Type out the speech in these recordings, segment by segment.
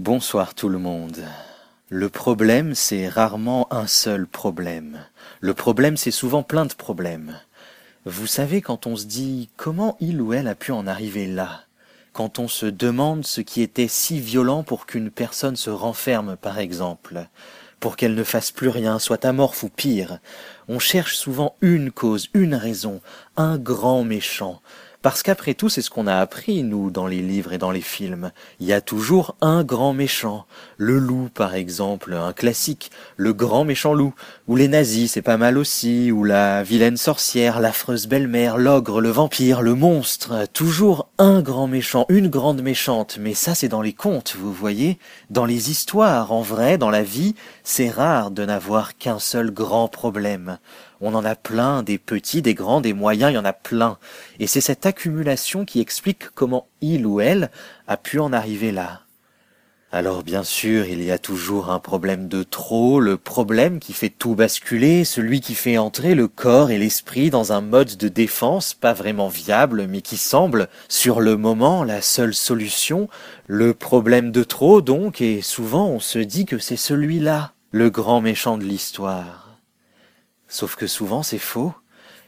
Bonsoir tout le monde. Le problème, c'est rarement un seul problème. Le problème, c'est souvent plein de problèmes. Vous savez, quand on se dit comment il ou elle a pu en arriver là, quand on se demande ce qui était si violent pour qu'une personne se renferme, par exemple, pour qu'elle ne fasse plus rien, soit amorphe ou pire, on cherche souvent une cause, une raison, un grand méchant, parce qu'après tout, c'est ce qu'on a appris, nous, dans les livres et dans les films. Il y a toujours un grand méchant. Le loup, par exemple, un classique. Le grand méchant loup. Ou les nazis, c'est pas mal aussi. Ou la vilaine sorcière, l'affreuse belle-mère, l'ogre, le vampire, le monstre. Toujours un grand méchant, une grande méchante. Mais ça, c'est dans les contes, vous voyez. Dans les histoires, en vrai, dans la vie, c'est rare de n'avoir qu'un seul grand problème. On en a plein, des petits, des grands, des moyens, il y en a plein. Et c'est cette qui explique comment il ou elle a pu en arriver là. Alors bien sûr, il y a toujours un problème de trop, le problème qui fait tout basculer, celui qui fait entrer le corps et l'esprit dans un mode de défense pas vraiment viable, mais qui semble, sur le moment, la seule solution, le problème de trop donc, et souvent on se dit que c'est celui-là, le grand méchant de l'histoire. Sauf que souvent c'est faux.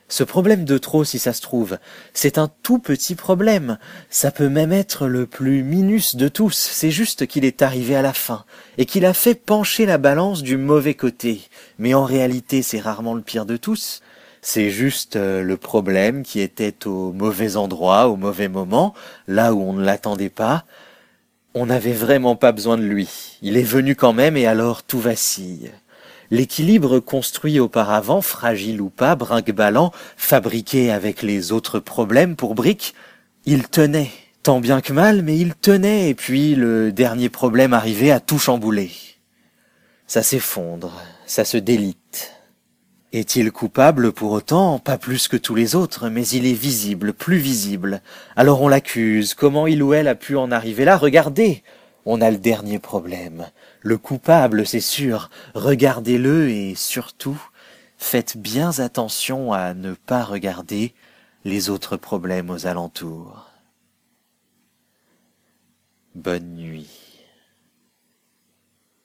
Ce problème de trop, si ça se trouve, c'est un tout petit problème. Ça peut même être le plus minus de tous. C'est juste qu'il est arrivé à la fin et qu'il a fait pencher la balance du mauvais côté. Mais en réalité, c'est rarement le pire de tous. C'est juste euh, le problème qui était au mauvais endroit, au mauvais moment, là où on ne l'attendait pas. On n'avait vraiment pas besoin de lui. Il est venu quand même et alors tout vacille. L'équilibre construit auparavant, fragile ou pas, brinque-ballant, fabriqué avec les autres problèmes pour briques, il tenait, tant bien que mal, mais il tenait, et puis le dernier problème arrivait à tout chambouler. Ça s'effondre, ça se délite. Est-il coupable pour autant? Pas plus que tous les autres, mais il est visible, plus visible. Alors on l'accuse. Comment il ou elle a pu en arriver là? Regardez on a le dernier problème. Le coupable, c'est sûr. Regardez-le et surtout, faites bien attention à ne pas regarder les autres problèmes aux alentours. Bonne nuit.